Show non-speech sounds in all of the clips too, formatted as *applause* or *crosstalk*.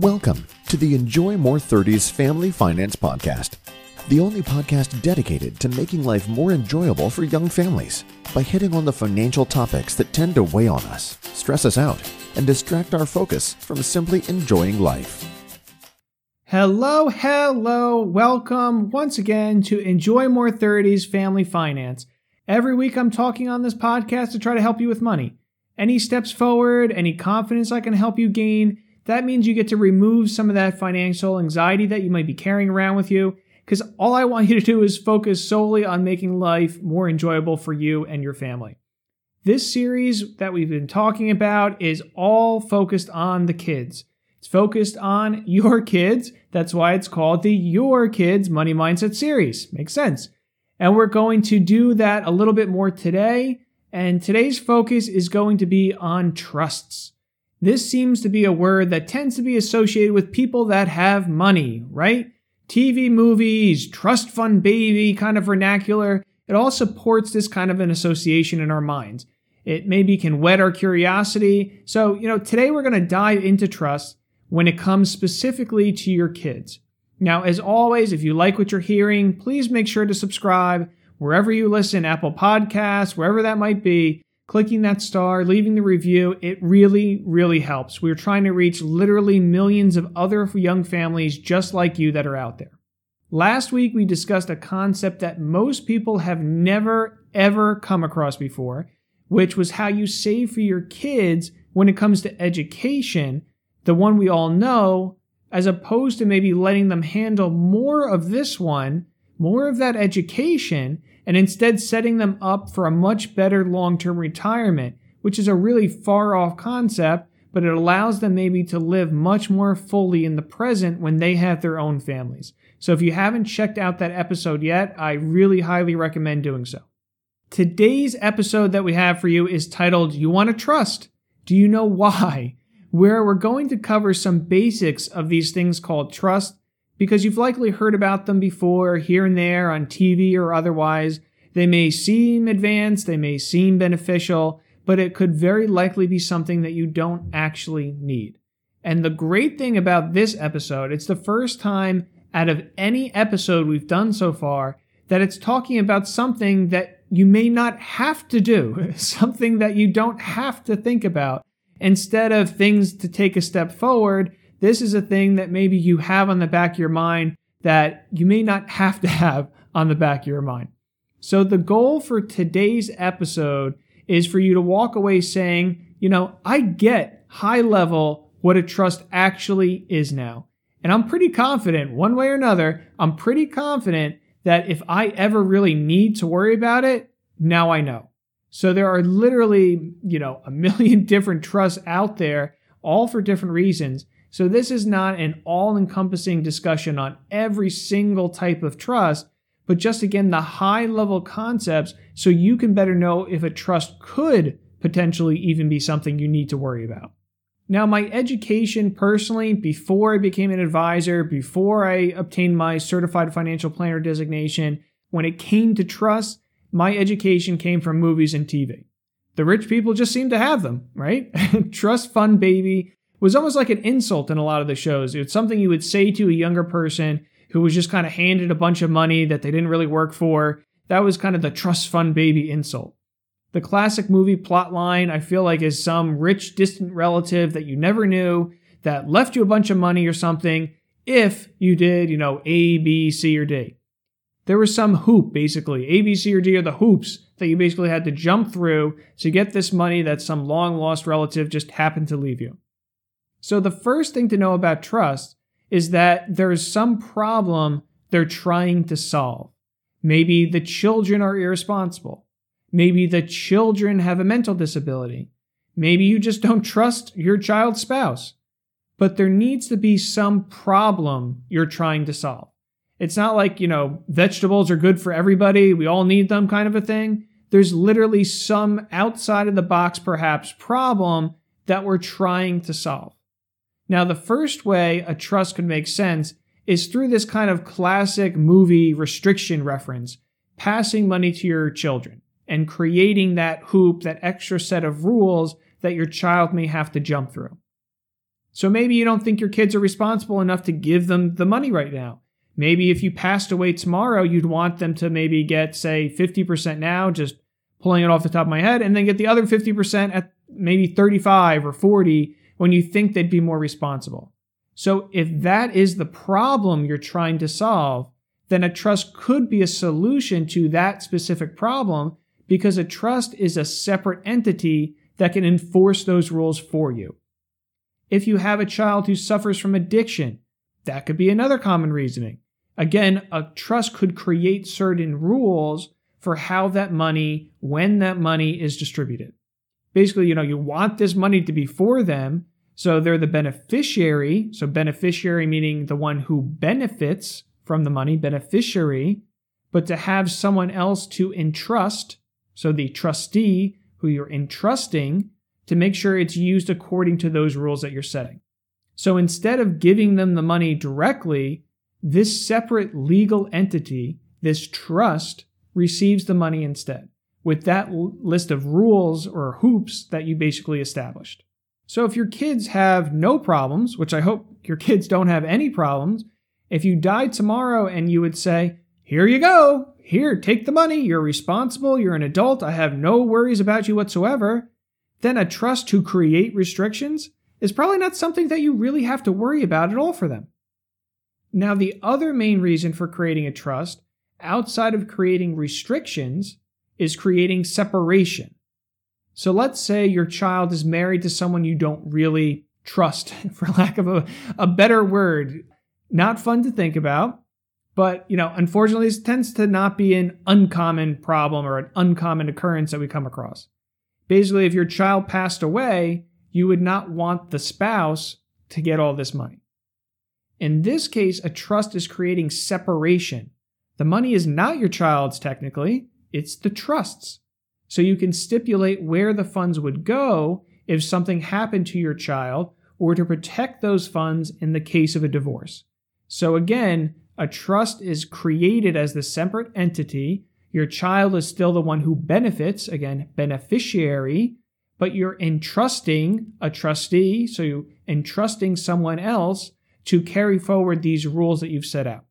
Welcome to the Enjoy More 30s Family Finance Podcast, the only podcast dedicated to making life more enjoyable for young families by hitting on the financial topics that tend to weigh on us, stress us out, and distract our focus from simply enjoying life. Hello, hello, welcome once again to Enjoy More 30s Family Finance. Every week I'm talking on this podcast to try to help you with money. Any steps forward, any confidence I can help you gain, that means you get to remove some of that financial anxiety that you might be carrying around with you. Because all I want you to do is focus solely on making life more enjoyable for you and your family. This series that we've been talking about is all focused on the kids. It's focused on *laughs* your kids. That's why it's called the Your Kids Money Mindset series. Makes sense. And we're going to do that a little bit more today. And today's focus is going to be on trusts. This seems to be a word that tends to be associated with people that have money, right? TV movies, trust fund baby kind of vernacular. It all supports this kind of an association in our minds. It maybe can whet our curiosity. So, you know, today we're going to dive into trust when it comes specifically to your kids. Now, as always, if you like what you're hearing, please make sure to subscribe wherever you listen, Apple Podcasts, wherever that might be clicking that star, leaving the review, it really, really helps. We're trying to reach literally millions of other young families just like you that are out there. Last week, we discussed a concept that most people have never, ever come across before, which was how you save for your kids when it comes to education, the one we all know, as opposed to maybe letting them handle more of this one, more of that education, and instead setting them up for a much better long term retirement, which is a really far off concept, but it allows them maybe to live much more fully in the present when they have their own families. So if you haven't checked out that episode yet, I really highly recommend doing so. Today's episode that we have for you is titled You Want to Trust? Do You Know Why? *laughs* Where we're going to cover some basics of these things called trust because you've likely heard about them before here and there on TV or otherwise. They may seem advanced, they may seem beneficial, but it could very likely be something that you don't actually need. And the great thing about this episode, it's the first time out of any episode we've done so far that it's talking about something that you may not have to do, *laughs* something that you don't have to think about. Instead of things to take a step forward, this is a thing that maybe you have on the back of your mind that you may not have to have on the back of your mind. So, the goal for today's episode is for you to walk away saying, you know, I get high level what a trust actually is now. And I'm pretty confident, one way or another, I'm pretty confident that if I ever really need to worry about it, now I know. So there are literally, you know, a million *laughs* different trusts out there, all for different reasons. So this is not an all encompassing discussion on every single type of trust, but just again, the high level concepts so you can better know if a trust could potentially even be something you need to worry about. Now, my education personally, before I became an advisor, before I obtained my certified financial planner designation, when it came to trust, my education came from movies and TV. The rich people just seem to have them, right? *laughs* trust fund baby was almost like an insult in a lot of the shows. It's something you would say to a younger person who was just kind of handed a bunch of money that they didn't really work for. That was kind of the trust fund baby insult. The classic movie plot line, I feel like, is some rich, distant relative that you never knew that left you a bunch of money or something if you did, you know, A, B, C, or D. There was some hoop, basically. A, B, C, or D are the hoops that you basically had to jump through to get this money that some long lost relative just happened to leave you. So the first thing to know about trust is that there's some problem they're trying to solve. Maybe the children are irresponsible. Maybe the children have a mental disability. Maybe you just don't trust your child's spouse. But there needs to be some problem you're trying to solve. It's not like, you know, vegetables are good for everybody, we all need them kind of a thing. There's literally some outside of the box, perhaps, problem that we're trying to solve. Now, the first way a trust could make sense is through this kind of classic movie restriction reference, passing money to your children and creating that hoop, that extra set of rules that your child may have to jump through. So maybe you don't think your kids are responsible enough to give them the money right now. Maybe if you passed away tomorrow, you'd want them to maybe get, say, 50% now, just pulling it off the top of my head, and then get the other 50% at maybe 35 or 40 when you think they'd be more responsible. So if that is the problem you're trying to solve, then a trust could be a solution to that specific problem because a trust is a separate entity that can enforce those rules for you. If you have a child who suffers from addiction, that could be another common reasoning. Again, a trust could create certain rules for how that money, when that money is distributed. Basically, you know, you want this money to be for them, so they're the beneficiary. So, beneficiary meaning the one who benefits from the money, beneficiary, but to have someone else to entrust, so the trustee who you're entrusting, to make sure it's used according to those rules that you're setting. So instead of giving them the money directly, this separate legal entity, this trust, receives the money instead with that list of rules or hoops that you basically established. So if your kids have no problems, which I hope your kids don't have any problems, if you died tomorrow and you would say, Here you go, here, take the money, you're responsible, you're an adult, I have no worries about you whatsoever, then a trust to create restrictions is probably not something that you really have to worry about at all for them. Now, the other main reason for creating a trust, outside of creating restrictions, is creating separation. So let's say your child is married to someone you don't really trust, *laughs* for lack of a, a better word. Not fun to think about, but you know, unfortunately, this tends to not be an uncommon problem or an uncommon occurrence that we come across. Basically, if your child passed away, you would not want the spouse to get all this money. In this case, a trust is creating separation. The money is not your child's technically, it's the trust's. So you can stipulate where the funds would go if something happened to your child or to protect those funds in the case of a divorce. So again, a trust is created as the separate entity your child is still the one who benefits, again, beneficiary, but you're entrusting a trustee, so you're entrusting someone else to carry forward these rules that you've set out.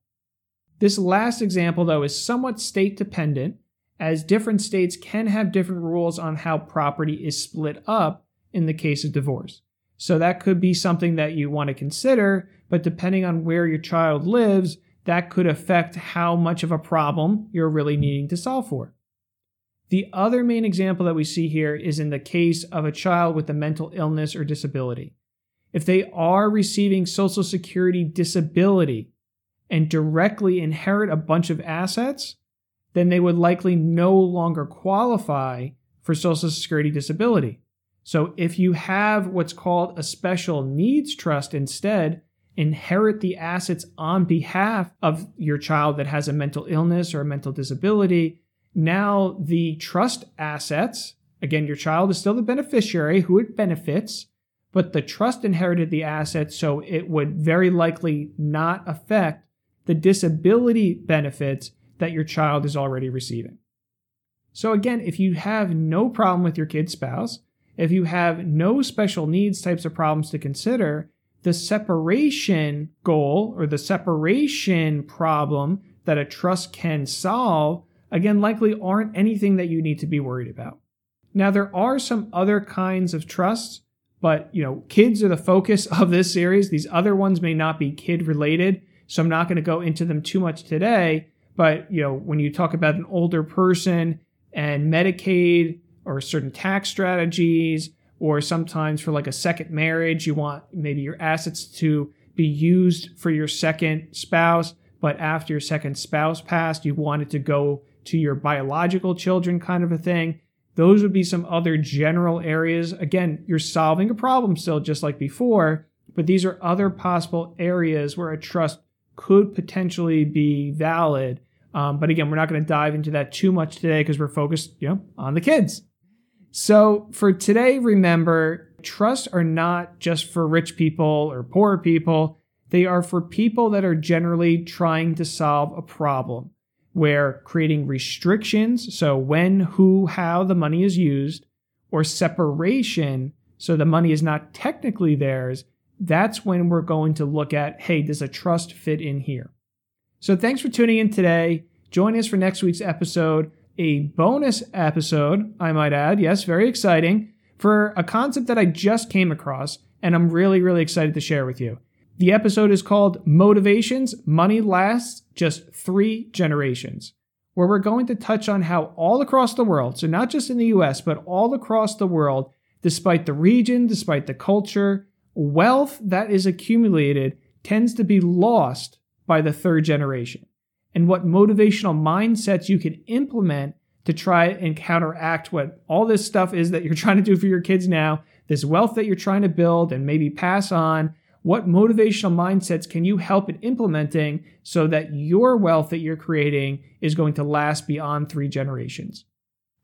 This last example, though, is somewhat state dependent, as different states can have different rules on how property is split up in the case of divorce. So that could be something that you want to consider, but depending on where your child lives, that could affect how much of a problem you're really needing to solve for. The other main example that we see here is in the case of a child with a mental illness or disability. If they are receiving Social Security disability and directly inherit a bunch of assets, then they would likely no longer qualify for Social Security disability. So if you have what's called a special needs trust instead, inherit the assets on behalf of your child that has a mental illness or a mental disability. Now, the trust assets, again, your child is still the beneficiary who it benefits, but the trust inherited the assets, so it would very likely not affect the disability benefits that your child is already receiving. So, again, if you have no problem with your kid's spouse, if you have no special needs types of problems to consider, the separation goal or the separation problem that a trust can solve, again, likely aren't anything that you need to be worried about. Now, there are some other kinds of trusts, but you know, kids are the focus of this series. These other ones may not be kid related, so I'm not going to go into them too much today. But you know, when you talk about an older person and Medicaid or certain tax strategies or sometimes for like a second marriage, you want maybe your assets to be used for your second spouse, but after your second spouse passed, you want it to go to your biological children, kind of a thing. Those would be some other general areas. Again, you're solving a problem still, just like before, but these are other possible areas where a trust could potentially be valid. Um, but again, we're not going to dive into that too much today because we're focused, you know, on the kids. So for today, remember trusts are not just for rich people or poor people. They are for people that are generally trying to solve a problem where creating restrictions, so when, who, how the money is used, or separation, so the money is not technically theirs, that's when we're going to look at hey, does a trust fit in here? So thanks for tuning in today. Join us for next week's episode, a bonus episode, I might add. Yes, very exciting for a concept that I just came across and I'm really, really excited to share with you. The episode is called Motivations Money Lasts Just Three Generations, where we're going to touch on how all across the world, so not just in the US, but all across the world, despite the region, despite the culture, wealth that is accumulated tends to be lost by the third generation. And what motivational mindsets you can implement to try and counteract what all this stuff is that you're *laughs* trying to do for your kids now, this wealth that you're trying to build and maybe pass on, what motivational mindsets can you help in implementing so that your wealth that you're creating is going to last beyond three generations?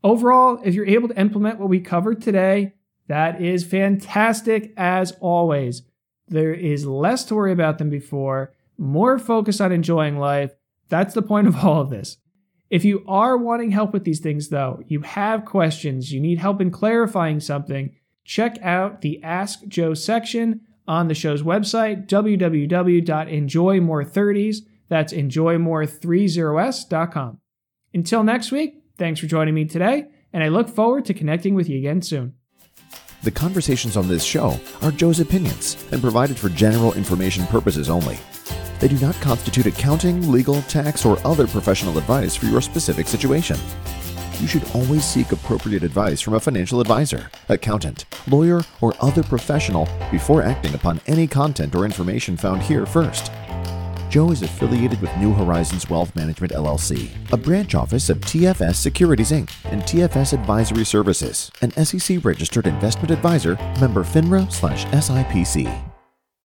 Overall, if you're able to implement what we covered today, that is fantastic as always. There is less to worry about than before, more focus on enjoying life. That's the point of *laughs* all of this. If you are wanting help with these things, though, you have questions, you need help in clarifying something, check out the Ask Joe section on the show's website, www.enjoymore30s. That's enjoymore30s.com. Until next week, thanks for joining me today, and I look forward to connecting with you again soon. The conversations on this show are Joe's opinions and provided for general information purposes only. They do not constitute accounting, legal, tax, or other professional advice for your specific situation you should always seek appropriate advice from a financial advisor, accountant, lawyer, or other professional before acting upon any content or information found here first. Joe is affiliated with New Horizons Wealth Management LLC, a branch office of TFS Securities Inc. and TFS Advisory Services, an SEC registered investment advisor, member FINRA/SIPC.